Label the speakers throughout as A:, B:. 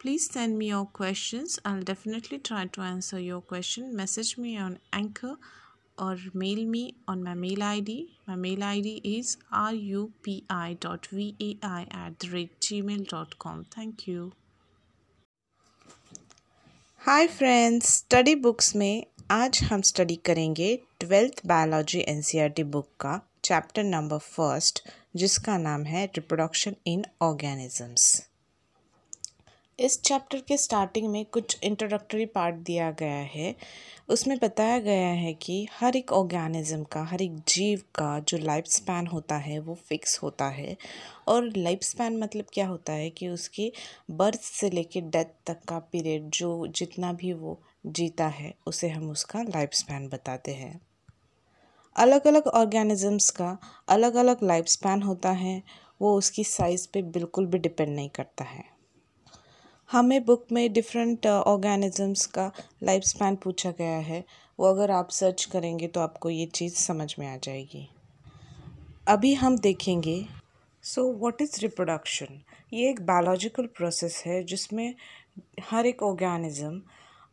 A: Please send me your questions. I'll definitely try to answer your question. Message me on Anchor or mail me on my mail ID. My mail ID is rupi.vai at gmail.com. Thank you.
B: Hi friends study books में आज हम study करेंगे twelfth biology NCERT book का chapter number first जिसका नाम है reproduction in organisms इस chapter के स्टार्टिंग में कुछ इंट्रोडक्टरी पार्ट दिया गया है। उसमें बताया गया है कि हर एक ऑर्गेनिज्म का, हर एक जीव का जो लाइफ स्पैन होता है, वो फिक्स होता है। और लाइफ स्पैन मतलब क्या होता है कि उसकी बर्थ से लेकर डेथ तक का पीरियड जो जितना भी वो जीता है, उसे हम उसका लाइफ स्पैन बताते हैं। अलग अलग ऑर्गेनिजम्स का अलग अलग लाइफ स्पैन होता है, वो उसकी साइज़ पे बिल्कुल भी डिपेंड नहीं करता है। हमें बुक में डिफरेंट ऑर्गेनिजम्स uh, का लाइफ स्पैन पूछा गया है। वो अगर आप सर्च करेंगे तो आपको ये चीज़ समझ में आ जाएगी। अभी हम देखेंगे सो व्हाट इज़ रिप्रोडक्शन ये एक बायोलॉजिकल प्रोसेस है जिसमें हर एक ऑर्गेनिज्म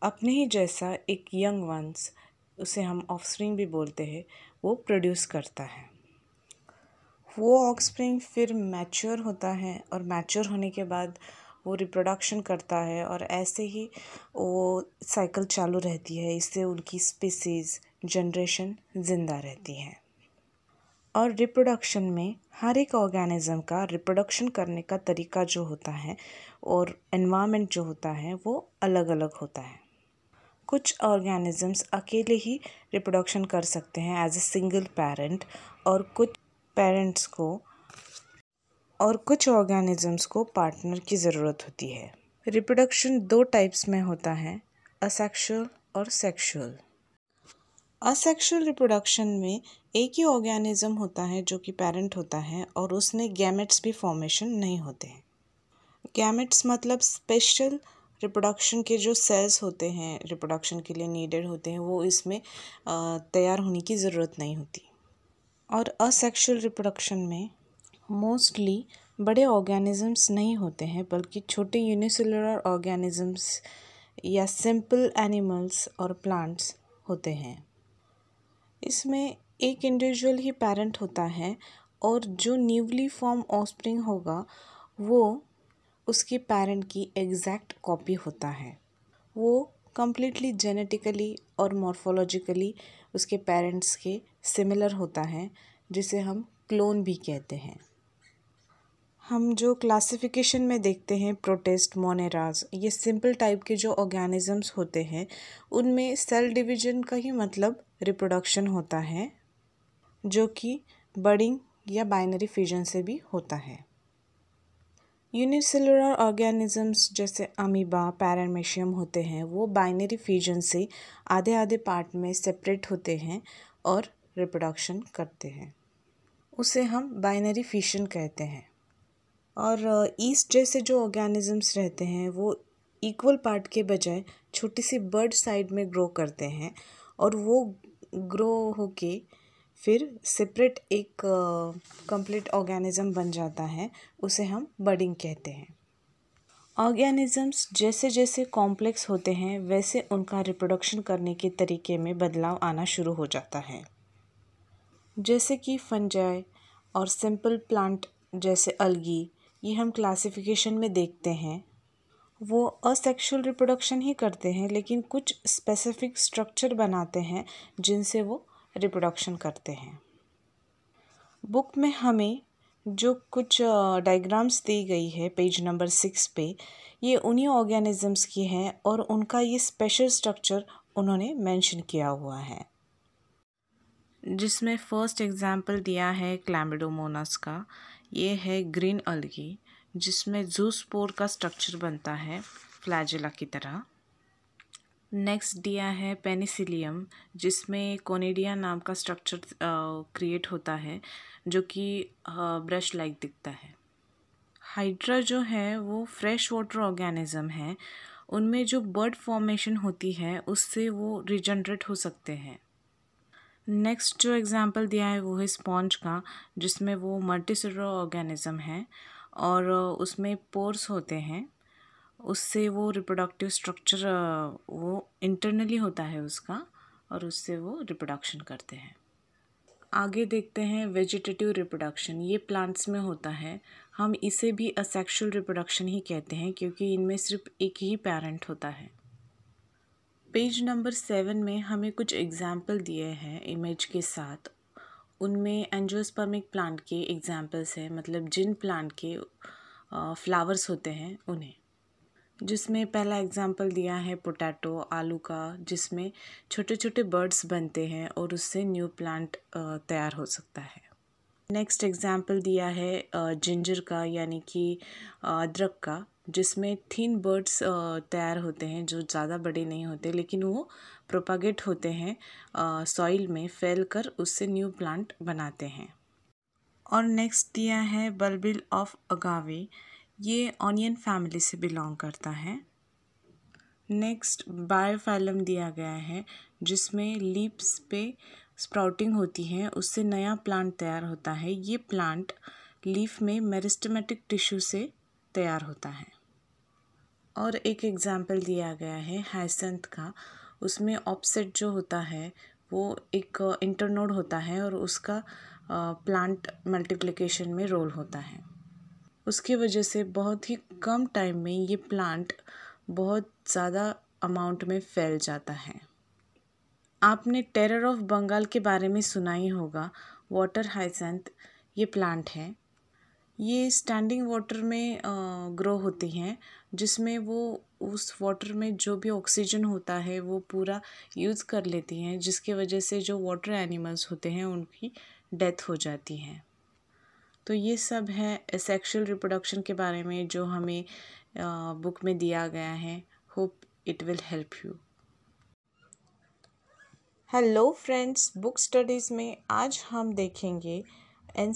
B: अपने ही जैसा एक यंग वंस उसे हम ऑफस्प्रिंग भी बोलते हैं वो प्रोड्यूस करता है। वो ऑक्सप्रिंग फिर मैच्योर होता है और मैच्योर होने के बाद वो रिप्रोडक्शन करता है और ऐसे ही वो साइकिल चालू रहती है। इससे उनकी स्पीसीज़ जनरेशन ज़िंदा रहती है। और रिप्रोडक्शन में हर एक ऑर्गेनिज्म का रिप्रोडक्शन करने का तरीका जो होता है और एनवायरनमेंट जो होता है, वो अलग अलग होता है। कुछ ऑर्गेनिजम्स अकेले ही रिप्रोडक्शन कर सकते हैं एज ए सिंगल पेरेंट और कुछ पेरेंट्स को और कुछ ऑर्गेनिजम्स को पार्टनर की ज़रूरत होती है। रिप्रोडक्शन दो टाइप्स में होता है असेक्शुअल और सेक्शुअल असेक्शुअल रिप्रोडक्शन में एक ही ऑर्गेनिज्म होता है जो कि पेरेंट होता है और उसमें गैमेट्स भी फॉर्मेशन नहीं होते हैं। गैमेट्स मतलब स्पेशल रिप्रोडक्शन के जो सेल्स होते हैं रिप्रोडक्शन के लिए नीडेड होते हैं, वो इसमें तैयार होने की ज़रूरत नहीं होती। और असेक्शुअल रिप्रोडक्शन में मोस्टली बड़े ऑर्गेनिजम्स नहीं होते हैं, बल्कि छोटे यूनिसेलुलर ऑर्गेनिजम्स या सिंपल एनिमल्स और प्लांट्स होते हैं। इसमें एक इंडिविजुअल ही पेरेंट होता है और जो न्यूली फॉर्म ऑस्प्रिंग होगा, वो उसके पेरेंट की एग्जैक्ट कॉपी होता है। वो कम्प्लीटली जेनेटिकली और मॉर्फोलॉजिकली उसके पेरेंट्स के सिमिलर होता है, जिसे हम क्लोन भी कहते हैं। हम जो क्लासिफिकेशन में देखते हैं प्रोटेस्ट मोनेराज ये सिंपल टाइप के जो ऑर्गेनिजम्स होते हैं, उनमें सेल डिवीज़न का ही मतलब रिप्रोडक्शन होता है, जो कि बडिंग या बाइनरी फ्यूजन से भी होता है। यूनिसेलुलर ऑर्गेनिजम्स जैसे अमीबा पैरामेशियम होते हैं, वो बाइनरी फ्यूजन से आधे आधे पार्ट में सेपरेट होते हैं और रिप्रोडक्शन करते हैं। उसे हम बाइनरी फ्यूशन कहते हैं। और ईस्ट जैसे जो ऑर्गेनिजम्स रहते हैं, वो इक्वल पार्ट के बजाय छोटी सी बर्ड साइड में ग्रो करते हैं और वो ग्रो होके फिर सेपरेट एक कंप्लीट ऑर्गेनिज्म बन जाता है, उसे हम बर्डिंग कहते हैं। ऑर्गेनिजम्स जैसे जैसे कॉम्प्लेक्स होते हैं, वैसे उनका रिप्रोडक्शन करने के तरीके में बदलाव आना शुरू हो जाता है। जैसे कि फंजाई और सिंपल प्लांट जैसे अलगी ये हम क्लासिफिकेशन में देखते हैं, वो असेक्सुअल रिप्रोडक्शन ही करते हैं, लेकिन कुछ स्पेसिफिक स्ट्रक्चर बनाते हैं जिनसे वो रिप्रोडक्शन करते हैं। बुक में हमें जो कुछ डायग्राम्स दी गई है पेज नंबर सिक्स पे, ये उन्हीं ऑर्गेनिजम्स की हैं और उनका ये स्पेशल स्ट्रक्चर उन्होंने मेंशन किया हुआ है। जिसमें फ़र्स्ट एग्जांपल दिया है क्लैमिडोमोनास का, ये है ग्रीन अलगी। जिसमें जूसपोर का स्ट्रक्चर बनता है फ्लैजिला की तरह। नेक्स्ट दिया है पेनिसिलियम जिसमें कोनेडिया नाम का स्ट्रक्चर क्रिएट होता है, जो कि ब्रश लाइक दिखता है। हाइड्रा जो है, वो फ्रेश वाटर ऑर्गेनिज्म है। उनमें जो बर्ड फॉर्मेशन होती है, उससे वो रिजनरेट हो सकते हैं। नेक्स्ट जो एग्ज़ाम्पल दिया है, वो है स्पॉन्ज का, जिसमें वो मल्टीसेलुलर ऑर्गेनिज्म है। और उसमें पोर्स होते हैं, उससे वो रिप्रोडक्टिव स्ट्रक्चर वो इंटरनली होता है उसका और उससे वो रिप्रोडक्शन करते हैं। आगे देखते हैं वेजिटेटिव रिप्रोडक्शन ये प्लांट्स में होता है। हम इसे भी असेक्शुअल रिप्रोडक्शन ही कहते हैं क्योंकि इनमें सिर्फ़ एक ही पेरेंट होता है। पेज नंबर सेवन में हमें कुछ एग्ज़ाम्पल दिए हैं इमेज के साथ। उनमें एंजियोस्पर्मिक प्लांट के एग्जाम्पल्स हैं मतलब जिन प्लांट के फ्लावर्स होते हैं, उन्हें। जिसमें पहला एग्ज़ाम्पल दिया है पोटैटो आलू का, जिसमें छोटे छोटे बर्ड्स बनते हैं और उससे न्यू प्लांट तैयार हो सकता है। नेक्स्ट एग्ज़ाम्पल दिया है जिंजर का, यानी कि अदरक का, जिसमें थीन बर्ड्स तैयार होते हैं, जो ज़्यादा बड़े नहीं होते, लेकिन वो प्रोपागेट होते हैं सॉइल में फैल कर उससे न्यू प्लांट बनाते हैं। और नेक्स्ट दिया है बल्बिल ऑफ़ अगावे ये ऑनियन फैमिली से बिलोंग करता है। नेक्स्ट बायोफाइलम दिया गया है, जिसमें लीप्स पे स्प्राउटिंग होती है, उससे नया प्लांट तैयार होता है। ये प्लांट लीफ में मेरिस्टमेटिक टिश्यू से तैयार होता है। और एक एग्ज़ाम्पल दिया गया है हैसेंथ का। उसमें ऑपसेट जो होता है, वो एक इंटरनोड होता है और उसका प्लांट मल्टीप्लिकेशन में रोल होता है। उसकी वजह से बहुत ही कम टाइम में ये प्लांट बहुत ज़्यादा अमाउंट में फैल जाता है। आपने टेरर ऑफ़ बंगाल के बारे में सुना ही होगा वाटर हाइसेंथ ये प्लांट है। ये स्टैंडिंग वाटर में ग्रो होती हैं, जिसमें वो उस वाटर में जो भी ऑक्सीजन होता है, वो पूरा यूज़ कर लेती हैं, जिसके वजह से जो वाटर एनिमल्स होते हैं, उनकी डेथ हो जाती है। तो ये सब है सेक्सुअल रिप्रोडक्शन के बारे में जो हमें बुक में दिया गया है। Hope it will help you
A: hello friends book studies में आज हम देखेंगे एन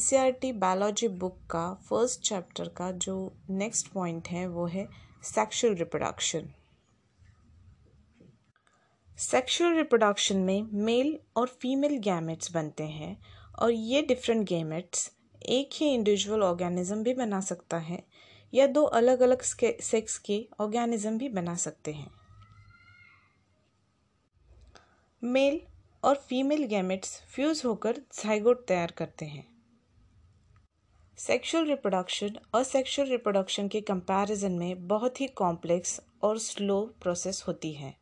A: बायोलॉजी बुक का फ़र्स्ट चैप्टर का जो नेक्स्ट पॉइंट है, वो है सेक्सुअल रिप्रोडक्शन। सेक्सुअल रिप्रोडक्शन में मेल और फीमेल गैमेट्स बनते हैं और ये डिफरेंट गैमेट्स एक ही इंडिविजुअल ऑर्गेनिज्म भी बना सकता है या दो अलग अलग सेक्स के ऑर्गेनिज्म भी बना सकते हैं। मेल और फीमेल गैमेट्स फ्यूज होकर जाइगोट तैयार करते हैं। सेक्सुअल रिप्रोडक्शन और सेक्सुअल रिप्रोडक्शन के कंपैरिजन में बहुत ही कॉम्प्लेक्स और स्लो प्रोसेस होती है।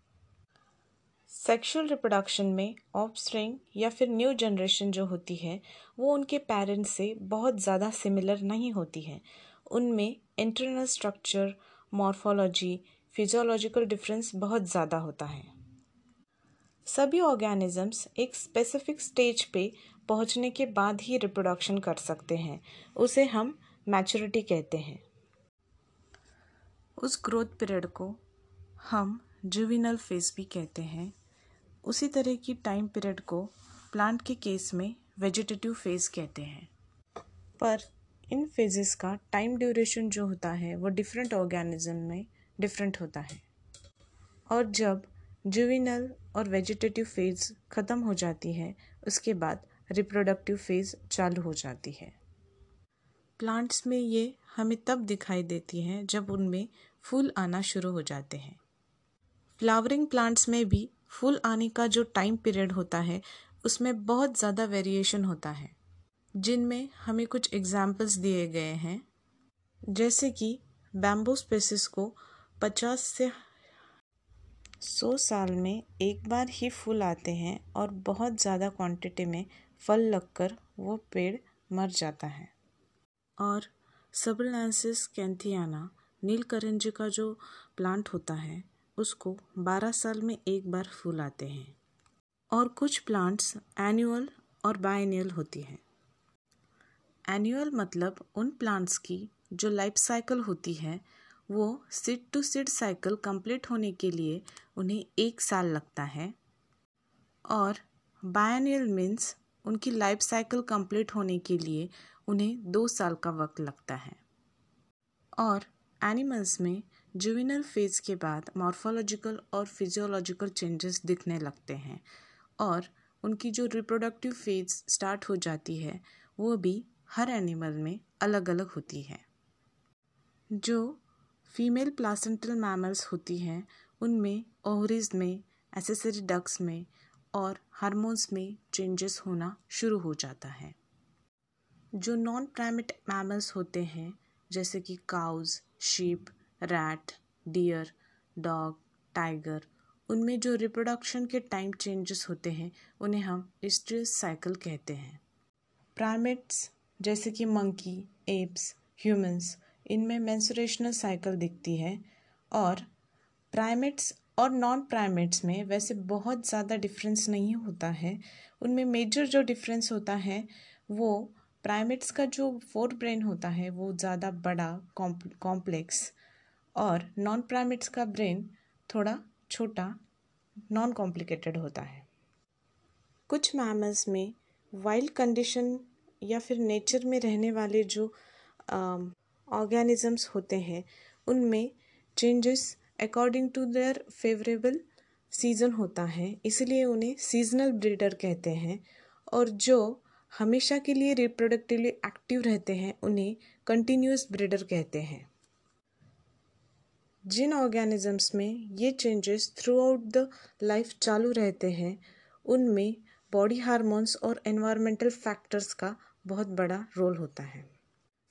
A: सेक्सुअल रिप्रोडक्शन में ऑफस्प्रिंग या फिर न्यू जनरेशन जो होती है, वो उनके पेरेंट्स से बहुत ज़्यादा सिमिलर नहीं होती है। उनमें internal structure morphology physiological difference बहुत ज़्यादा होता है। सभी ऑर्गेनिजम्स एक स्पेसिफिक स्टेज पे पहुँचने के बाद ही रिप्रोडक्शन कर सकते हैं। उसे हम मैच्योरिटी कहते हैं। उस ग्रोथ पीरियड को हम जुविनल फ़ेज़ भी कहते हैं। उसी तरह की टाइम पीरियड को प्लांट के केस में वेजिटेटिव फ़ेज़ कहते हैं। पर इन फेजेस का टाइम ड्यूरेशन जो होता है, वो डिफरेंट ऑर्गेनिज्म में डिफरेंट होता है। और जब जुविनल और वेजिटेटिव फ़ेज़ ख़त्म हो जाती है, उसके बाद रिप्रोडक्टिव फ़ेज़ चालू हो जाती है। प्लांट्स में ये हमें तब दिखाई देती हैं जब उनमें फूल आना शुरू हो जाते हैं। फ्लावरिंग प्लांट्स में भी फूल आने का जो टाइम पीरियड होता है, उसमें बहुत ज़्यादा वेरिएशन होता है, जिनमें हमें कुछ एग्जाम्पल्स दिए गए हैं। जैसे कि बैम्बो स्पेसिस को पचास से सौ साल में एक बार ही फूल आते हैं और बहुत ज़्यादा क्वांटिटी में फल लगकर वो पेड़ मर जाता है। और सबलांसिस कैंथियाना नीलकरंज का जो प्लांट होता है, उसको 12 साल में एक बार फूल आते हैं। और कुछ प्लांट्स एनुअल और बायनियल होती हैं। एनुअल मतलब उन प्लांट्स की जो लाइफ साइकिल होती है वो seed to seed cycle complete होने के लिए उन्हें एक साल लगता है। और बायनियल मीन्स उनकी लाइफ साइकिल कंप्लीट होने के लिए उन्हें दो साल का वक्त लगता है। और एनिमल्स में जुविनल फ़ेज़ के बाद मॉर्फोलॉजिकल और फिजियोलॉजिकल चेंजेस दिखने लगते हैं और उनकी जो रिप्रोडक्टिव फ़ेज़ स्टार्ट हो जाती है, वो भी हर एनिमल में अलग अलग होती है। जो फीमेल प्लासेंटल मैमल्स होती हैं, उनमें ओवरीज में एसेसरी डक्स में और हार्मोन्स में चेंजेस होना शुरू हो जाता है। जो नॉन प्राइमेट मैमल्स होते हैं, जैसे कि cows sheep rat deer dog tiger उनमें जो रिप्रोडक्शन के टाइम चेंजेस होते हैं, उन्हें हम स्ट्रेस साइकिल कहते हैं। प्राइमेट्स जैसे कि मंकी एप्स ह्यूमंस इनमें मेंसुरेशनल साइकिल दिखती है और प्राइमेट्स और नॉन प्राइमेट्स में वैसे बहुत ज़्यादा डिफरेंस नहीं होता है। उनमें मेजर जो डिफरेंस होता है, वो प्राइमेट्स का जो फोर ब्रेन होता है, वो ज़्यादा बड़ा कॉम्प्लेक्स और नॉन प्राइमेट्स का ब्रेन थोड़ा छोटा नॉन कॉम्प्लिकेटेड होता है। कुछ मैमल्स में वाइल्ड कंडीशन या फिर नेचर में रहने वाले जो ऑर्गेनिजम्स होते हैं, उनमें changes according to their favourable season होता है, इसलिए उन्हें सीजनल ब्रीडर कहते हैं, और जो हमेशा के लिए रिप्रोडक्टिवली एक्टिव रहते हैं, उन्हें कंटिन्यूस ब्रीडर कहते हैं। जिन ऑर्गेनिजम्स में ये changes throughout the life चालू रहते हैं, उनमें बॉडी हार्मोन्स और एनवायरमेंटल फैक्टर्स का बहुत बड़ा रोल होता है।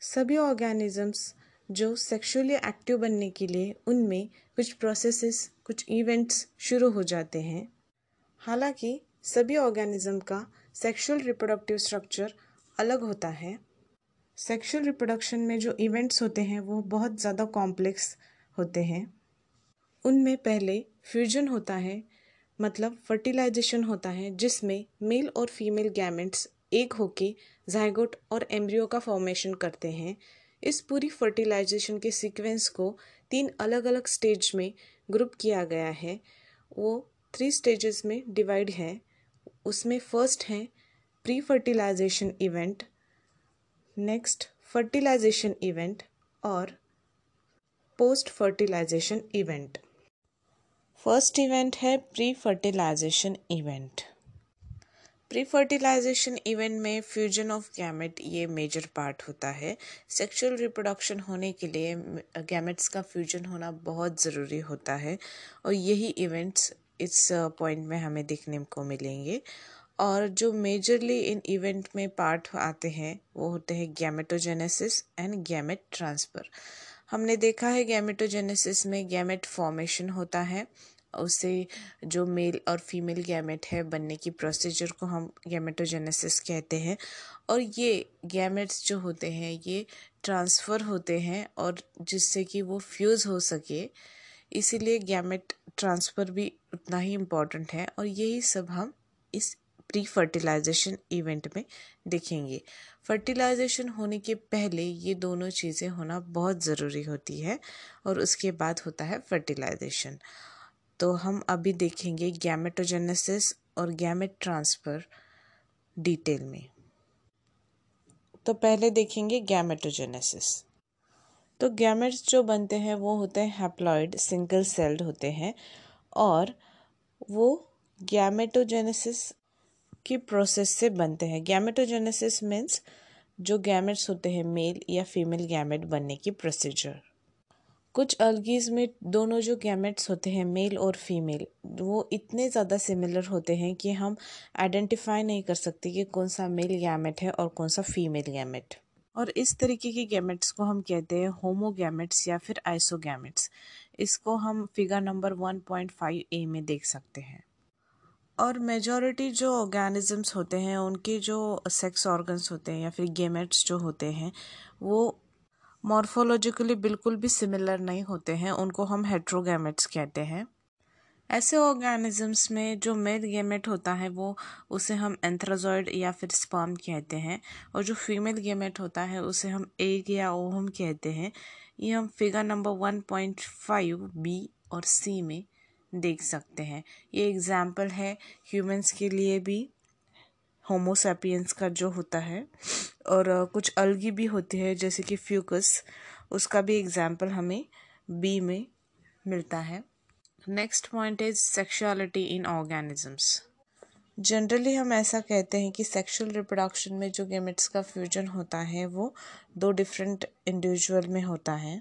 A: सभी ऑर्गेनिजम्स जो सेक्सुअली एक्टिव बनने के लिए उनमें कुछ प्रोसेसेस कुछ इवेंट्स शुरू हो जाते हैं। हालाँकि सभी ऑर्गेनिज्म का सेक्सुअल रिप्रोडक्टिव स्ट्रक्चर अलग होता है। सेक्सुअल रिप्रोडक्शन में जो इवेंट्स होते हैं, वो बहुत ज़्यादा कॉम्प्लेक्स होते हैं। उनमें पहले फ्यूजन होता है मतलब फर्टिलाइजेशन होता है, जिसमें मेल और फीमेल गैमेट्स एक होके जाइगोट और एम्ब्रियो का फॉर्मेशन करते हैं। इस पूरी फर्टिलाइजेशन के सीक्वेंस को तीन अलग अलग स्टेज में ग्रुप किया गया है। वो थ्री स्टेजेस में डिवाइड है। उसमें फ़र्स्ट है pre fertilisation event next fertilisation event और post fertilisation event first event है pre fertilisation event pre fertilisation event में फ्यूजन ऑफ़ गैमेट ये मेजर पार्ट होता है। सेक्सुअल रिप्रोडक्शन होने के लिए गैमेट्स का फ्यूजन होना बहुत ज़रूरी होता है। और यही इवेंट्स इस पॉइंट में हमें देखने को मिलेंगे। और जो मेजरली इन इवेंट में पार्ट आते हैं, वो होते हैं गैमेटोजेनेसिस एंड गैमेट ट्रांसफ़र हमने देखा है गैमेटोजेनेसिस में गैमेट फॉर्मेशन होता है। उससे जो मेल और फीमेल गैमेट है बनने की प्रोसीजर को हम गैमेटोजेनेसिस कहते हैं। और ये गैमेट्स जो होते हैं, ये ट्रांसफ़र होते हैं और जिससे कि वो फ्यूज़ हो सके, इसीलिए गैमेट ट्रांसफ़र भी उतना ही इंपॉर्टेंट है और यही सब हम इस प्री फर्टिलाइजेशन इवेंट में देखेंगे। फर्टिलाइजेशन होने के पहले ये दोनों चीज़ें होना बहुत ज़रूरी होती है और उसके बाद होता है फर्टिलाइजेशन तो हम अभी देखेंगे गैमेटोजेनेसिस और गैमेट ट्रांसफ़र डिटेल में। तो पहले देखेंगे गैमेटोजेनेसिस तो गैमेट्स जो बनते हैं, वो होते हैं हैप्लॉइड सिंगल सेल्ड होते हैं और वो गैमेटोजेनेसिस की प्रोसेस से बनते हैं। गैमेटोजेनेसिस मीन्स जो गैमेट्स होते हैं मेल या फीमेल गैमेट बनने की प्रोसीजर कुछ अलगीज में दोनों जो गैमेट्स होते हैं मेल और फीमेल वो इतने ज़्यादा सिमिलर होते हैं कि हम आइडेंटिफाई नहीं कर सकते कि कौन सा मेल गैमेट है और कौन सा फीमेल गैमेट और इस तरीके के गैमेट्स को हम कहते हैं होमोगैमेट्स या फिर आइसोगैमेट्स इसको हम figure number one point five A में देख सकते हैं. और मेजॉरिटी जो ऑर्गेनिजम्स होते हैं, उनके जो सेक्स ऑर्गन्स होते हैं या फिर गेमेट्स जो होते हैं, वो मॉर्फोलॉजिकली बिल्कुल भी सिमिलर नहीं होते हैं, उनको हम हेट्रोगैमेट्स कहते हैं। ऐसे ऑर्गेनिजम्स में जो मेल गेमेट होता है, वो उसे हम एंथ्राजॉइड या फिर स्पर्म कहते हैं, और जो फीमेल गेमेट होता है, उसे हम एग या ओहम कहते हैं। ये हम figure number one point five B और सी में देख सकते हैं। ये एग्ज़ाम्पल है ह्यूमंस के लिए भी। होमोसैपियंस का जो होता है, और कुछ अलगी भी होती है, जैसे कि फ्यूकस उसका भी एग्ज़ाम्पल हमें बी में मिलता है। Next point is sexuality in organisms generally हम ऐसा कहते हैं कि सेक्सुअल रिप्रोडक्शन में जो गेमेट्स का फ्यूजन होता है, वो दो डिफरेंट इंडिविजुअल में होता है।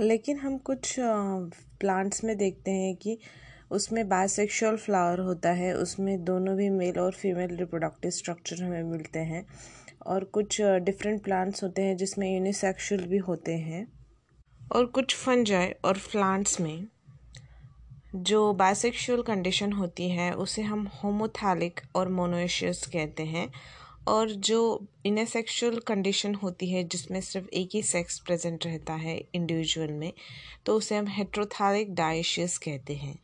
B: लेकिन हम कुछ प्लांट्स में देखते हैं कि उसमें बायसेक्सुअल फ्लावर होता है, उसमें दोनों भी मेल और फीमेल रिप्रोडक्टिव स्ट्रक्चर हमें मिलते हैं और कुछ डिफरेंट प्लांट्स होते हैं जिसमें यूनिसेक्सुअल भी होते हैं। और कुछ फंजाई और प्लांट्स में जो बायसेक्सुअल कंडीशन होती है, उसे हम होमोथैलिक और मोनोशियस कहते हैं और जो इनसेक्सुअल कंडीशन होती है, जिसमें सिर्फ़ एक ही सेक्स प्रेजेंट रहता है इंडिविजुअल में तो उसे हम हेट्रोथैलिक डाइशियस कहते हैं।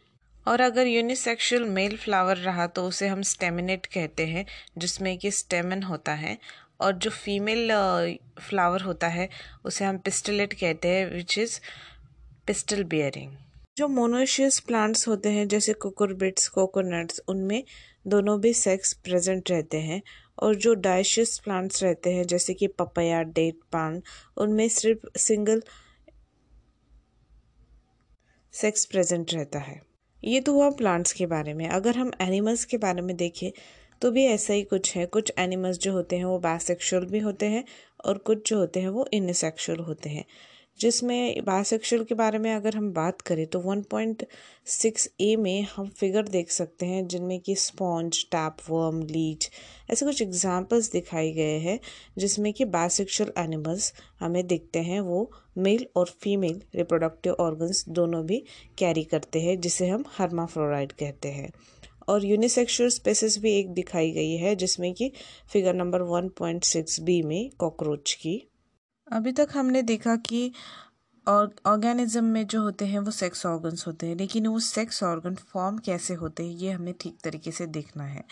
B: और अगर यूनिसेक्सुअल मेल फ्लावर रहा तो उसे हम स्टेमिनेट कहते हैं, जिसमें कि स्टेमन होता है और जो फीमेल फ्लावर होता है, उसे हम पिस्टलेट कहते हैं विच इज़ पिस्टल बियरिंग जो मोनोशियस प्लांट्स होते हैं, जैसे कोकोरबिट्स कोकोनट्स उनमें दोनों भी सेक्स प्रेजेंट रहते हैं और जो डाइशियस प्लांट्स रहते हैं, जैसे कि पपया डेट पान उनमें सिर्फ़ सिंगल सेक्स प्रेजेंट रहता है। ये तो हुआ प्लांट्स के बारे में। अगर हम एनिमल्स के बारे में देखें तो भी ऐसा ही कुछ है। कुछ एनिमल्स जो होते हैं, वो बासेक्शुअल भी होते हैं और कुछ जो होते हैं, वो इनसेक्शुअल होते हैं। जिसमें बायसेक्शुअल के बारे में अगर हम बात करें तो 1.6 ए में हम फिगर देख सकते हैं, जिनमें कि स्पॉन्ज टैप वर्म लीच ऐसे कुछ एग्जांपल्स दिखाए गए हैं, जिसमें कि बायसेक्शुअल एनिमल्स हमें दिखते हैं, वो मेल और फीमेल रिप्रोडक्टिव ऑर्गन्स दोनों भी कैरी करते हैं, जिसे हम हर्माफ्लोराइड कहते हैं। और यूनिसेक्सुअल स्पेसिस भी एक दिखाई गई है, जिसमें कि फिगर नंबर 1.6 बी में कॉकरोच की अभी तक हमने देखा कि ऑर्गेनिज्म में जो होते हैं, वो सेक्स ऑर्गन्स होते हैं। लेकिन वो सेक्स ऑर्गन फॉर्म कैसे होते हैं, ये हमें ठीक तरीके से देखना है।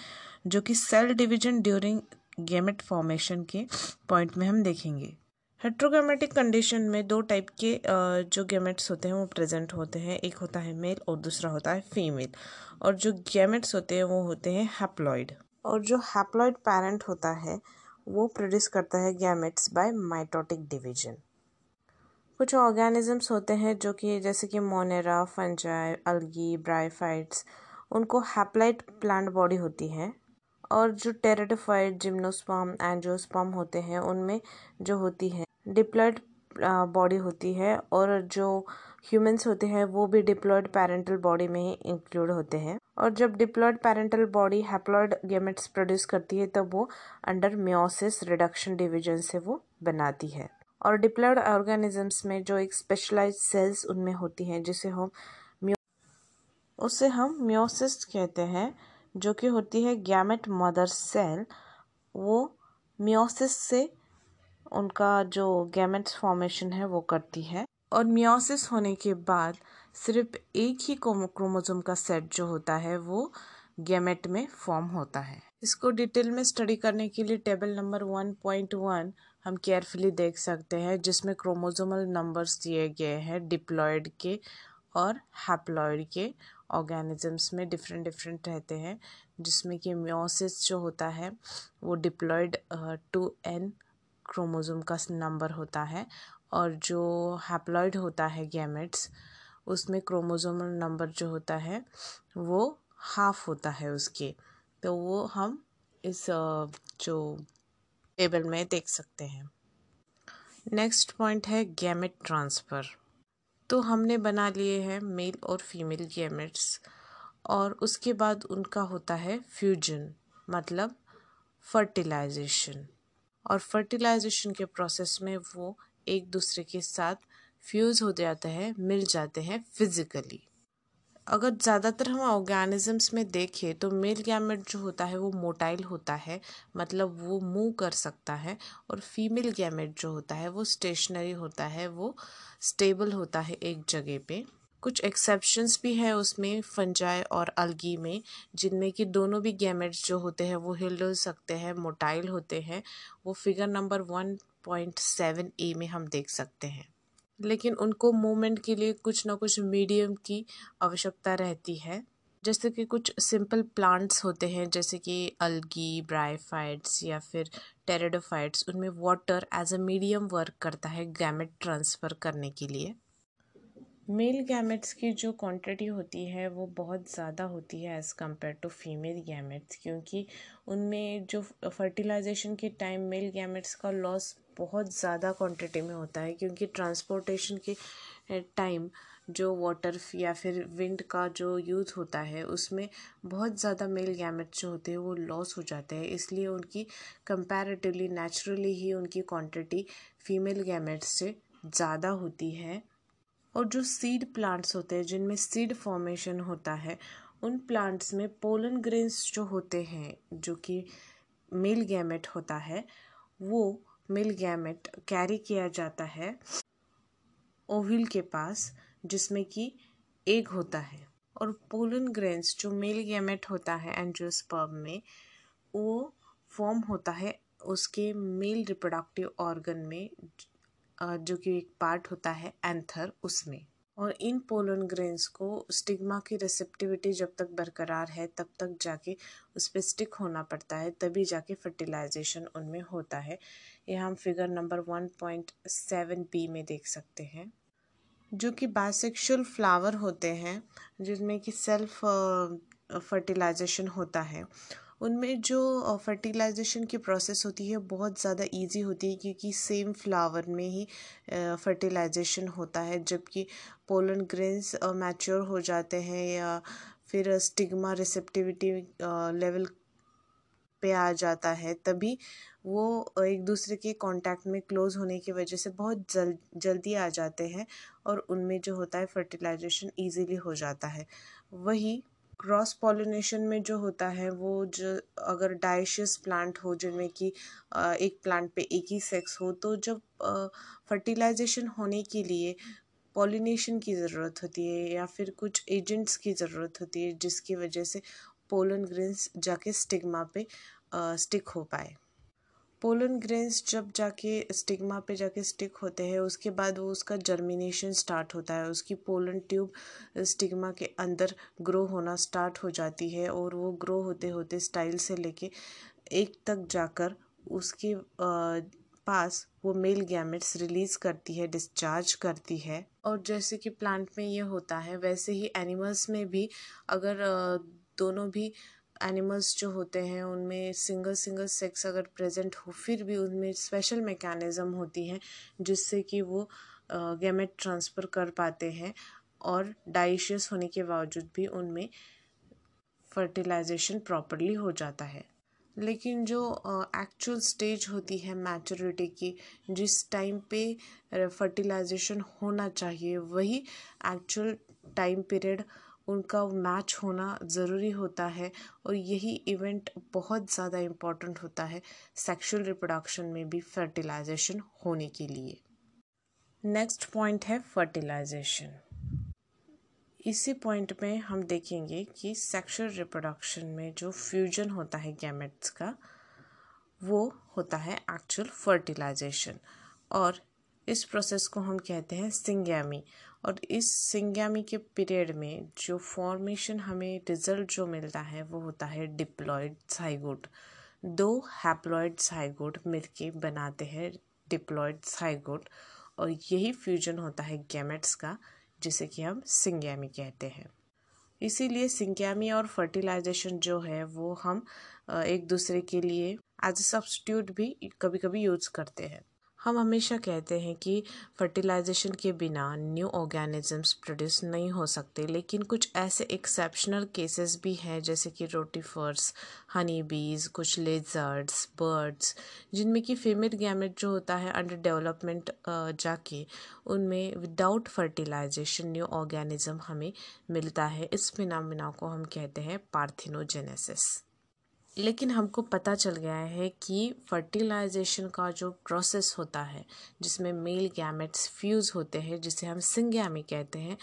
B: जो कि cell division during gamete formation के पॉइंट में हम देखेंगे। हेट्रोगेमेटिक कंडीशन में दो टाइप के जो गेमेट्स होते हैं, वो प्रेजेंट होते हैं। एक होता है मेल और दूसरा होता है फीमेल और जो गेमेट्स होते हैं, वो होते हैं हैप्लॉइड और जो हैप्लॉइड पेरेंट होता है वो प्रोड्यूस करता है गैमेट्स बाय माइटोटिक डिवीज़न कुछ ऑर्गेनिजम्स होते हैं जो कि जैसे कि मोनेरा, फंजाई, अलगी ब्राइफाइट्स उनको हैप्लाइट प्लांट बॉडी होती है और जो टेरेडोफाइट जिम्नोस्पम एंजियोस्पम होते हैं, उनमें जो होती है डिप्लॉयड बॉडी होती है और जो ह्यूमंस होते हैं, वो भी डिप्लॉयड पेरेंटल बॉडी में ही इंक्लूड होते हैं। और जब diploid parental body haploid gametes produce करती है, तब वो अंडर म्योसिस रिडक्शन डिवीज़न से वो बनाती है। और डिप्लॉयड ऑर्गेनिजम्स में जो एक स्पेशलाइज सेल्स उनमें होती हैं, जिसे हम उसे हम म्योसिस कहते हैं, जो कि होती है गैमेट मदर सेल वो म्योसिस से उनका जो गैमेट्स फॉर्मेशन है, वो करती है। और म्योसिस होने के बाद सिर्फ़ एक ही क्रोमोसोम का सेट जो होता है, वो गैमेट में फॉर्म होता है। इसको डिटेल में स्टडी करने के लिए table number one point one हम केयरफुली देख सकते हैं, जिसमें क्रोमोजोमल नंबर्स दिए गए हैं, डिप्लॉयड के और हैप्लॉयड के ऑर्गेनिजम्स में डिफरेंट डिफरेंट रहते हैं, जिसमें कि म्योसिस जो होता है, वो डिप्लॉयड टू एन क्रोमोज़ोम का नंबर होता है, और जो हैप्लॉयड होता है गैमेट्स उसमें क्रोमोज़ोमल नंबर जो होता है, वो हाफ़ होता है उसके। तो वो हम इस जो टेबल में देख सकते हैं। नेक्स्ट पॉइंट है गैमेट ट्रांसफ़र। तो हमने बना लिए हैं मेल और फीमेल गैमेट्स, और उसके बाद उनका होता है फ्यूजन मतलब फर्टिलाइजेशन। और फर्टिलाइजेशन के प्रोसेस में वो एक दूसरे के साथ फ्यूज़ हो जाते हैं, मिल जाते हैं फिज़िकली अगर ज़्यादातर हम ऑर्गेनिजम्स में देखें तो मेल गैमेट जो होता है, वो मोटाइल होता है मतलब वो मूव कर सकता है, और फीमेल गैमेट जो होता है, वो स्टेशनरी होता है, वो स्टेबल होता है एक जगह पे. कुछ एक्सेप्शंस भी है उसमें फंजाई और अलगी में, जिनमें कि दोनों भी गैमेट्स जो होते हैं, वो हिल सकते हैं मोटाइल होते हैं, वो figure number one point seven A में हम देख सकते हैं. लेकिन उनको मूवमेंट के लिए कुछ ना कुछ मीडियम की आवश्यकता रहती है। जैसे कि कुछ सिंपल प्लांट्स होते हैं, जैसे कि अलगी ब्राइफाइट्स या फिर टेरेडोफाइट्स उनमें water as a medium work करता है गैमेट ट्रांसफ़र करने के लिए। मेल गैमेट्स की जो क्वांटिटी होती है, वो बहुत ज़्यादा होती है as compare to female gametes क्योंकि उनमें जो फर्टिलाइजेशन के टाइम मेल गैमेट्स का लॉस बहुत ज़्यादा क्वांटिटी में होता है, क्योंकि ट्रांसपोर्टेशन के
A: टाइम जो वाटर या फिर विंड का जो यूज़ होता है, उसमें बहुत ज़्यादा मेल गैमेट्स जो होते हैं वो लॉस हो जाते हैं। इसलिए उनकी कंपैरेटिवली नेचुरली ही उनकी क्वांटिटी फीमेल गैमेट्स से ज़्यादा होती है। और जो सीड प्लांट्स होते हैं, जिनमें सीड फॉर्मेशन होता है, उन प्लांट्स में पोलन ग्रेन्स जो होते हैं, जो कि मेल गैमेट होता है, वो मेल गैमेट कैरी किया जाता है ओविल के पास, जिसमें कि एग होता है। और पोलन ग्रेन्स जो मेल गैमेट होता है एंजियोस्पर्म में, वो फॉर्म होता है उसके मेल रिप्रोडक्टिव ऑर्गन में जो कि एक पार्ट होता है एंथर उसमें। और इन पोलन ग्रेन्स को स्टिग्मा की रिसेप्टिविटी जब तक बरकरार है, तब तक जाके उस पर स्टिक होना पड़ता है, तभी जाके फर्टिलाइजेशन उनमें होता है। ये हम figure number one point seven B में देख सकते हैं, जो कि बाइसेक्सुअल फ्लावर होते हैं, जिनमें कि सेल्फ फर्टिलाइजेशन होता है। उनमें जो फर्टिलाइजेशन की प्रोसेस होती है, बहुत ज़्यादा इजी होती है, क्योंकि सेम फ्लावर में ही फर्टिलाइजेशन होता है, जबकि पोलन ग्रेन्स मैच्योर हो जाते हैं या फिर स्टिग्मा रिसेप्टिविटी लेवल पे आ जाता है, तभी वो एक दूसरे के कांटेक्ट में क्लोज होने की वजह से बहुत जल, जल्दी आ जाते हैं और उनमें जो होता है फर्टिलाइजेशन इजीली हो जाता है। वही क्रॉस पॉलिनेशन में जो होता है, वो जो अगर डाइशियस प्लांट हो, जिनमें कि एक प्लांट पे एक ही सेक्स हो तो जब फर्टिलाइजेशन होने के लिए पॉलिनेशन की ज़रूरत होती है या फिर कुछ एजेंट्स की ज़रूरत होती है, जिसकी वजह से पोलन ग्रेन्स जाके स्टिग्मा पे स्टिक हो पाए। पोलन ग्रेन्स जब जाके स्टिग्मा पे जाके स्टिक होते हैं, उसके बाद वो उसका जर्मिनेशन स्टार्ट होता है। उसकी पोलन ट्यूब स्टिग्मा के अंदर ग्रो होना स्टार्ट हो जाती है और वो ग्रो होते होते स्टाइल से लेके एक तक जाकर उसके पास वो मेल गैमेट्स रिलीज़ करती है डिस्चार्ज करती है। और जैसे कि प्लांट में ये होता है, वैसे ही एनिमल्स में भी अगर दोनों भी एनिमल्स जो होते हैं, उनमें सिंगल सिंगल सेक्स अगर प्रेजेंट हो, फिर भी उनमें स्पेशल मैकेनिज़्म होती हैं, जिससे कि वो गैमेट ट्रांसफ़र कर पाते हैं और डाइशियस होने के बावजूद भी उनमें फर्टिलाइजेशन प्रॉपरली हो जाता है। लेकिन जो एक्चुअल स्टेज होती है मैचुरिटी की, जिस टाइम पे फर्टिलाइजेशन होना चाहिए, वही एक्चुअल टाइम पीरियड उनका मैच होना ज़रूरी होता है और यही इवेंट बहुत ज़्यादा इंपॉर्टेंट होता है सेक्सुअल रिप्रोडक्शन में भी फर्टिलाइजेशन होने के लिए। नेक्स्ट पॉइंट है फर्टिलाइजेशन इसी पॉइंट में हम देखेंगे कि सेक्सुअल रिप्रोडक्शन में जो फ्यूजन होता है गैमेट्स का, वो होता है एक्चुअल फर्टिलाइजेशन और इस प्रोसेस को हम कहते हैं सिंगैमी और इस सिंगैमी के पीरियड में जो फॉर्मेशन हमें रिज़ल्ट जो मिलता है, वो होता है डिप्लॉयड साइगोट। दो हैप्लॉयड साइगोट मिलके बनाते हैं डिप्लॉयड साइगोट और यही फ्यूजन होता है गैमेट्स का, जिसे कि हम सिंग्यामी कहते हैं। इसीलिए सिंग्यामी और फर्टिलाइजेशन जो है, वो हम एक दूसरे के लिए एज ए सब्सटीट्यूट भी कभी कभी यूज़ करते हैं। हम हमेशा कहते हैं कि फर्टिलाइजेशन के बिना न्यू ऑर्गेनिजम्स प्रोड्यूस नहीं हो सकते, लेकिन कुछ ऐसे एक्सेप्शनल केसेस भी हैं, जैसे कि रोटीफर्स हनी बीज कुछ लेजर्ड्स बर्ड्स जिनमें कि फीमेल गैमेट जो होता है अंडर डेवलपमेंट जाके उनमें विदाउट फर्टिलाइजेशन न्यू ऑर्गेनिज्म हमें मिलता है। इस फिनमिना को हम कहते हैं पार्थिनोजेनेसिस लेकिन हमको पता चल गया है कि फर्टिलाइजेशन का जो प्रोसेस होता है, जिसमें मेल गैमेट्स फ्यूज़ होते हैं, जिसे हम सिंगैमी कहते हैं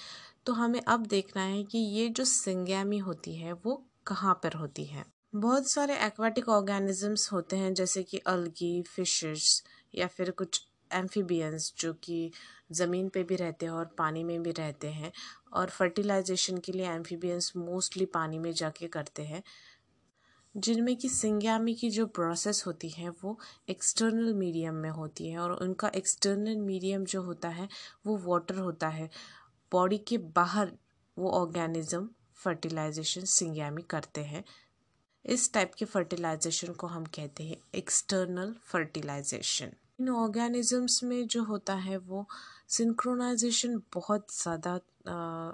A: तो हमें अब देखना है कि ये जो सिंगैमी होती है, वो कहाँ पर होती है। बहुत सारे एक्वाटिक ऑर्गेनिजम्स होते हैं, जैसे कि अलगी फिशेस या फिर कुछ एम्फीबियंस जो कि ज़मीन पे भी रहते हैं और पानी में भी रहते हैं और फर्टिलाइजेशन के लिए एम्फीबियंस मोस्टली पानी में जाके करते हैं। जिनमें कि सिंगयामी की जो प्रोसेस होती है, वो एक्सटर्नल मीडियम में होती है और उनका एक्सटर्नल मीडियम जो होता है, वो वाटर होता है। बॉडी के बाहर वो ऑर्गेनिज्म फर्टिलाइजेशन सिंगयामी करते हैं। इस टाइप के फर्टिलाइजेशन को हम कहते हैं एक्सटर्नल फर्टिलाइजेशन इन ऑर्गेनिजम्स में जो होता है, वो सिंक्रोनाइजेशन बहुत ज़्यादा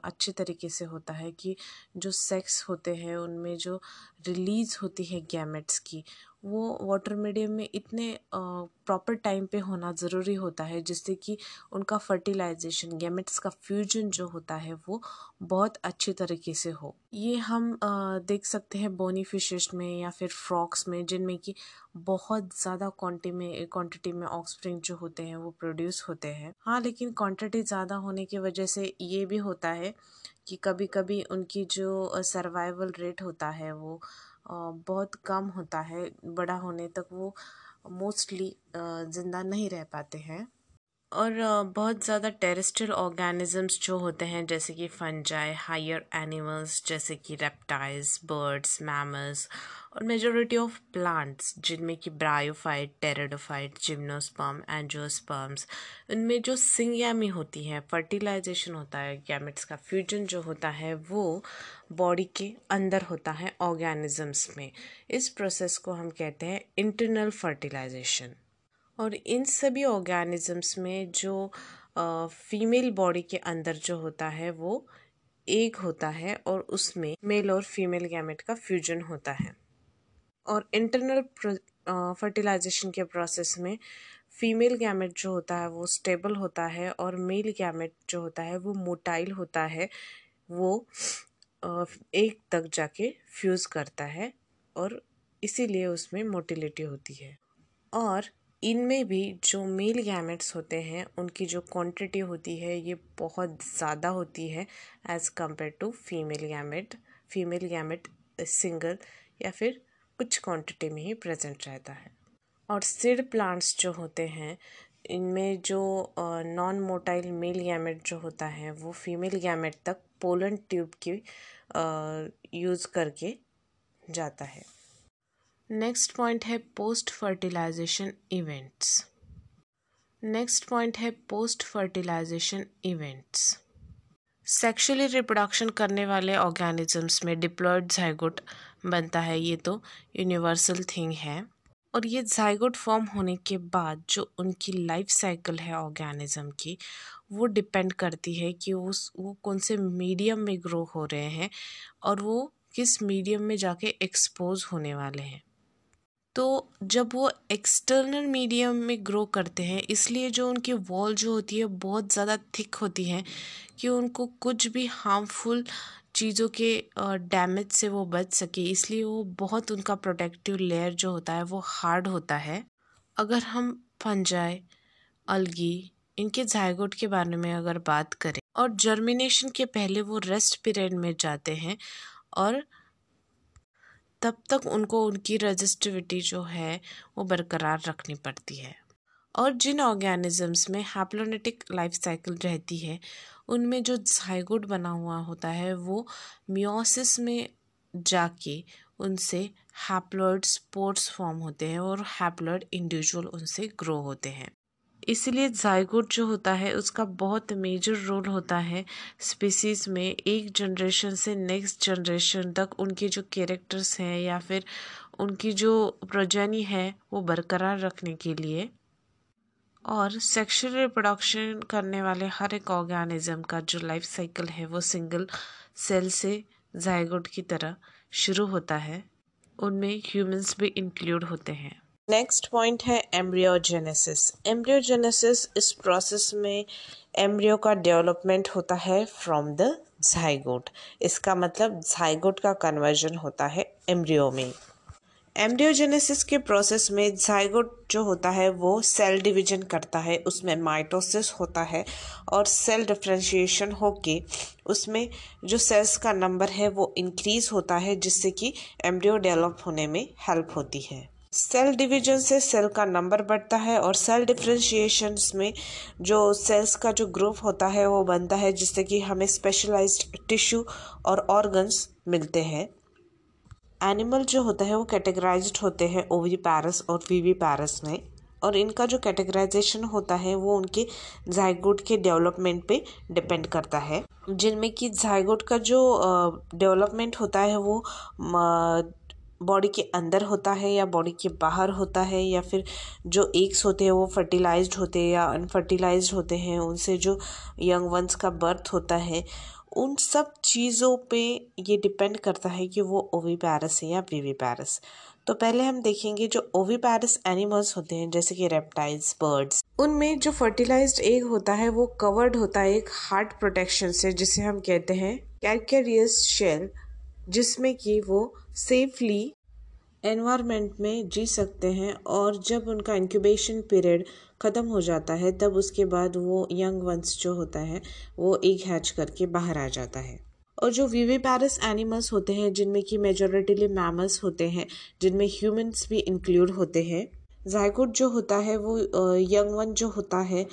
A: अच्छे तरीके से होता है कि जो सेक्स होते हैं, उनमें जो रिलीज़ होती है गैमेट्स की वो वाटर मीडियम में इतने प्रॉपर टाइम पे होना ज़रूरी होता है, जिससे कि उनका फर्टिलाइजेशन गैमेट्स का फ्यूजन जो होता है, वो बहुत अच्छे तरीके से हो। ये हम देख सकते हैं बोनी फिशेस में या फिर फ्रॉक्स में, जिनमें कि बहुत ज़्यादा क्वांटिटी में क्वांटिटी में ऑक्सप्रिंग जो होते हैं, वो प्रोड्यूस होते हैं। हाँ लेकिन क्वांटिटी ज़्यादा होने की वजह से ये भी होता है कि कभी कभी उनकी जो सर्वाइवल रेट होता है, वो बहुत कम होता है बड़ा होने तक वो मोस्टली ज़िंदा नहीं रह पाते हैं। और बहुत ज़्यादा टेरेस्ट्रियल ऑर्गेनिजम्स जो होते हैं, जैसे कि फंजाई, हायर एनिमल्स, जैसे कि रेप्टाइल्स, बर्ड्स, मैमल्स और मेजोरिटी ऑफ़ प्लांट्स, जिनमें कि ब्रायोफाइट, टेरेडोफाइट, जिम्नोस्पर्म, एंजियोस्पर्म्स, उनमें जो सिंगयामी होती है, फर्टिलाइजेशन होता है, गैमेट्स का फ्यूजन जो होता है, वो बॉडी के अंदर होता है ऑर्गेनिजम्स में। इस प्रोसेस को हम कहते हैं इंटरनल फर्टिलाइजेशन। और इन सभी ऑर्गेनिजम्स में जो फीमेल बॉडी के अंदर जो होता है, वो एक होता है और उसमें मेल और फीमेल गैमेट का फ्यूजन होता है। और इंटरनल फर्टिलाइजेशन के प्रोसेस में फीमेल गैमेट जो होता है, वो स्टेबल होता है और मेल गैमेट जो होता है, वो मोटाइल होता है, वो एक तक जाके फ्यूज़ करता है और इसीलिए उसमें मोटिलिटी होती है। और इनमें भी जो मेल गैमेट्स होते हैं, उनकी जो क्वांटिटी होती है, ये बहुत ज़्यादा होती है as compare to female gamete female gamete single या फिर कुछ क्वांटिटी में ही प्रेजेंट रहता है। और सिर प्लांट्स जो होते हैं, इनमें जो नॉन मोटाइल मेल गैमेट जो होता है, वो फीमेल गैमेट तक पोलन ट्यूब की यूज़ करके जाता है। नेक्स्ट पॉइंट है post fertilisation events. Next point है post fertilisation events. Sexually reproduction करने वाले ऑर्गेनिजम्स में डिप्लॉयड जाइगोट बनता है, ये तो यूनिवर्सल थिंग है। और ये जाइगोट फॉर्म होने के बाद जो उनकी लाइफ साइकिल है ऑर्गेनिज्म की, वो डिपेंड करती है कि उस, वो कौन से मीडियम में ग्रो हो रहे हैं और वो किस मीडियम में जाके एक्सपोज होने वाले हैं। तो जब वो एक्सटर्नल मीडियम में ग्रो करते हैं, इसलिए जो उनकी वॉल जो होती है, बहुत ज़्यादा थिक होती है कि उनको कुछ भी हार्मफुल चीज़ों के डैमेज से वो बच सके। इसलिए वो बहुत उनका प्रोटेक्टिव लेयर जो होता है, वो हार्ड होता है। अगर हम फंजाई अलगी इनके जायगोट के बारे में अगर बात करें और जर्मिनेशन के पहले वो रेस्ट पीरियड में जाते हैं और तब तक उनको उनकी रजिस्टिविटी जो है, वो बरकरार रखनी पड़ती है। और जिन ऑर्गेनिजम्स में हैप्लोनेटिक लाइफ साइकिल रहती है, उनमें जो जाइगोट बना हुआ होता है, वो मियोसिस में जाके उनसे हैप्लॉइड स्पोर्ट्स फॉर्म होते हैं और हैप्लॉइड इंडिविजुअल उनसे ग्रो होते हैं। इसलिए जाइगोट जो होता है, उसका बहुत मेजर रोल होता है स्पीसीज़ में एक जनरेशन से नेक्स्ट जनरेशन तक उनके जो कैरेक्टर्स हैं या फिर उनकी जो प्रजनी है, वो बरकरार रखने के लिए। और सेक्शुअल रिप्रोडक्शन करने वाले हर एक ऑर्गेनिज्म का जो लाइफ साइकिल है, वो सिंगल सेल से जाइगोट की तरह शुरू होता है। उनमें ह्यूमंस भी इंक्लूड होते हैं।
B: नेक्स्ट पॉइंट है एम्ब्रियोजेनेसिस एम्ब्रियोजेनेसिस इस प्रोसेस में एम्ब्रियो का डेवलपमेंट होता है फ्रॉम द जाइगोट इसका मतलब जाइगोट का कन्वर्जन होता है एम्ब्रियो में. एम्ब्रियोजेनेसिस के प्रोसेस में जाइगोट जो होता है वो सेल डिवीज़न करता है, उसमें माइटोसिस होता है और सेल डिफ्रेंशिएशन होके उसमें जो सेल्स का नंबर है वो इंक्रीज होता है जिससे कि एम्ब्रियो डेवलप होने में हेल्प होती है। सेल डिवीज़न से सेल का नंबर बढ़ता है और सेल डिफ्रेंशिएशन में जो सेल्स का जो ग्रुप होता है, वो बनता है, जिससे कि हमें स्पेशलाइज्ड टिश्यू और ऑर्गन्स मिलते हैं। एनिमल जो होता है, वो कैटेगराइज्ड होते हैं ओवी पैरस और वीवी पैरस में। और इनका जो कैटेगराइजेशन होता है, वो उनके जाइगोट के डेवलपमेंट पे डिपेंड करता है। जिनमें कि जाइगोट का जो डेवलपमेंट होता है, वो बॉडी के अंदर होता है या बॉडी के बाहर होता है या फिर जो एग्स होते हैं वो फर्टिलाइज्ड होते हैं या अनफर्टिलाइज्ड होते हैं, उनसे जो यंग वंस का बर्थ होता है, उन सब चीज़ों पे ये डिपेंड करता है कि वो ओवी पैरस है या वीवी पैरस तो पहले हम देखेंगे जो ओवी पैरस एनिमल्स होते हैं, जैसे कि रेप्टाइल्स बर्ड्स उनमें जो फर्टिलाइज्ड एग होता है वो कवर्ड होता है एक हार्ट प्रोटेक्शन से, जिसे हम कहते हैं कैरकेरियस शेल जिसमें कि वो सेफली एनवायरनमेंट में जी सकते हैं और जब उनका इंक्यूबेशन पीरियड ख़त्म हो जाता है, तब उसके बाद वो यंग वंस जो होता है, वो एक हैच करके बाहर आ जाता है। और जो वीवी पैरस एनिमल्स होते हैं, जिनमें कि मेजोरिटीली मैमल्स होते हैं, जिनमें ह्यूमंस भी इंक्लूड होते हैं जायकोट जो होता है, वो यंग वन जो होता है,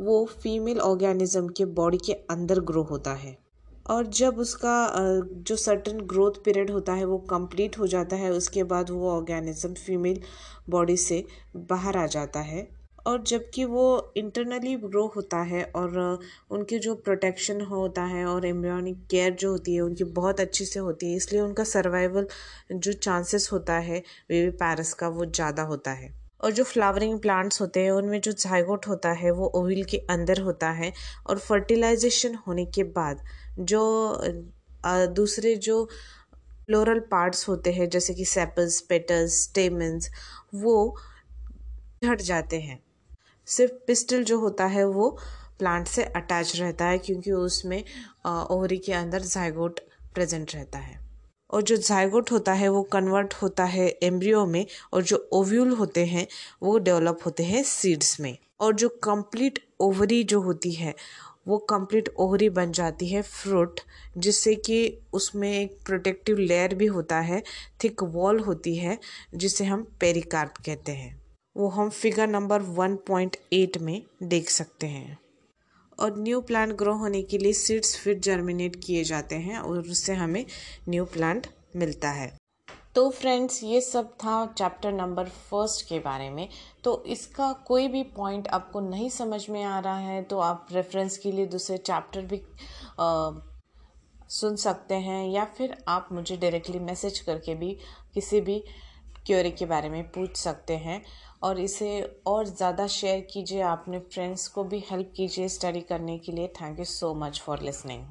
B: वो फीमेल ऑर्गेनिज्म के बॉडी के अंदर ग्रो होता है। और जब उसका जो सर्टन ग्रोथ पीरियड होता है, वो कंप्लीट हो जाता है, उसके बाद वो ऑर्गेनिज्म फीमेल बॉडी से बाहर आ जाता है। और जबकि वो इंटरनली ग्रो होता है और उनके जो प्रोटेक्शन होता है और एम्ब्रियोनिक केयर जो होती है, उनकी बहुत अच्छी से होती है, इसलिए उनका सर्वाइवल जो चांसेस होता है बेबी पैरस का, वो ज़्यादा होता है। और जो फ्लावरिंग प्लांट्स होते हैं, उनमें जो जाइगोट होता है, वो ओविल के अंदर होता है और फर्टिलाइजेशन होने के बाद जो दूसरे जो फ्लोरल पार्ट्स होते हैं, जैसे कि सेपल्स पेटल्स स्टेमन्स वो झट जाते हैं। सिर्फ़ पिस्टल जो होता है, वो प्लांट से अटैच रहता है, क्योंकि उसमें ओवरी के अंदर जाइगोट प्रेजेंट रहता है। और जो जाइगोट होता है, वो कन्वर्ट होता है एम्ब्रियो में, और जो ओव्यूल होते हैं, वो डेवलप होते हैं सीड्स में। और जो कंप्लीट ओवरी जो होती है वो कंप्लीट ओहरी बन जाती है फ्रूट जिससे कि उसमें एक प्रोटेक्टिव लेयर भी होता है थिक वॉल होती है, जिसे हम पेरिकार्प कहते हैं। वो हम figure number one point eight में देख सकते हैं। और न्यू प्लांट ग्रो होने के लिए सीड्स फिर जर्मिनेट किए जाते हैं, और उससे हमें न्यू प्लांट मिलता है। तो फ्रेंड्स ये सब था चैप्टर नंबर फ़र्स्ट के बारे में। तो इसका कोई भी पॉइंट आपको नहीं समझ में आ रहा है तो आप रेफरेंस के लिए दूसरे चैप्टर भी आ, सुन सकते हैं या फिर आप मुझे डायरेक्टली मैसेज करके भी किसी भी क्योरी के बारे में पूछ सकते हैं। और इसे और ज़्यादा शेयर कीजिए अपने फ्रेंड्स को भी हेल्प कीजिए स्टडी करने के लिए। Thank you so much for listening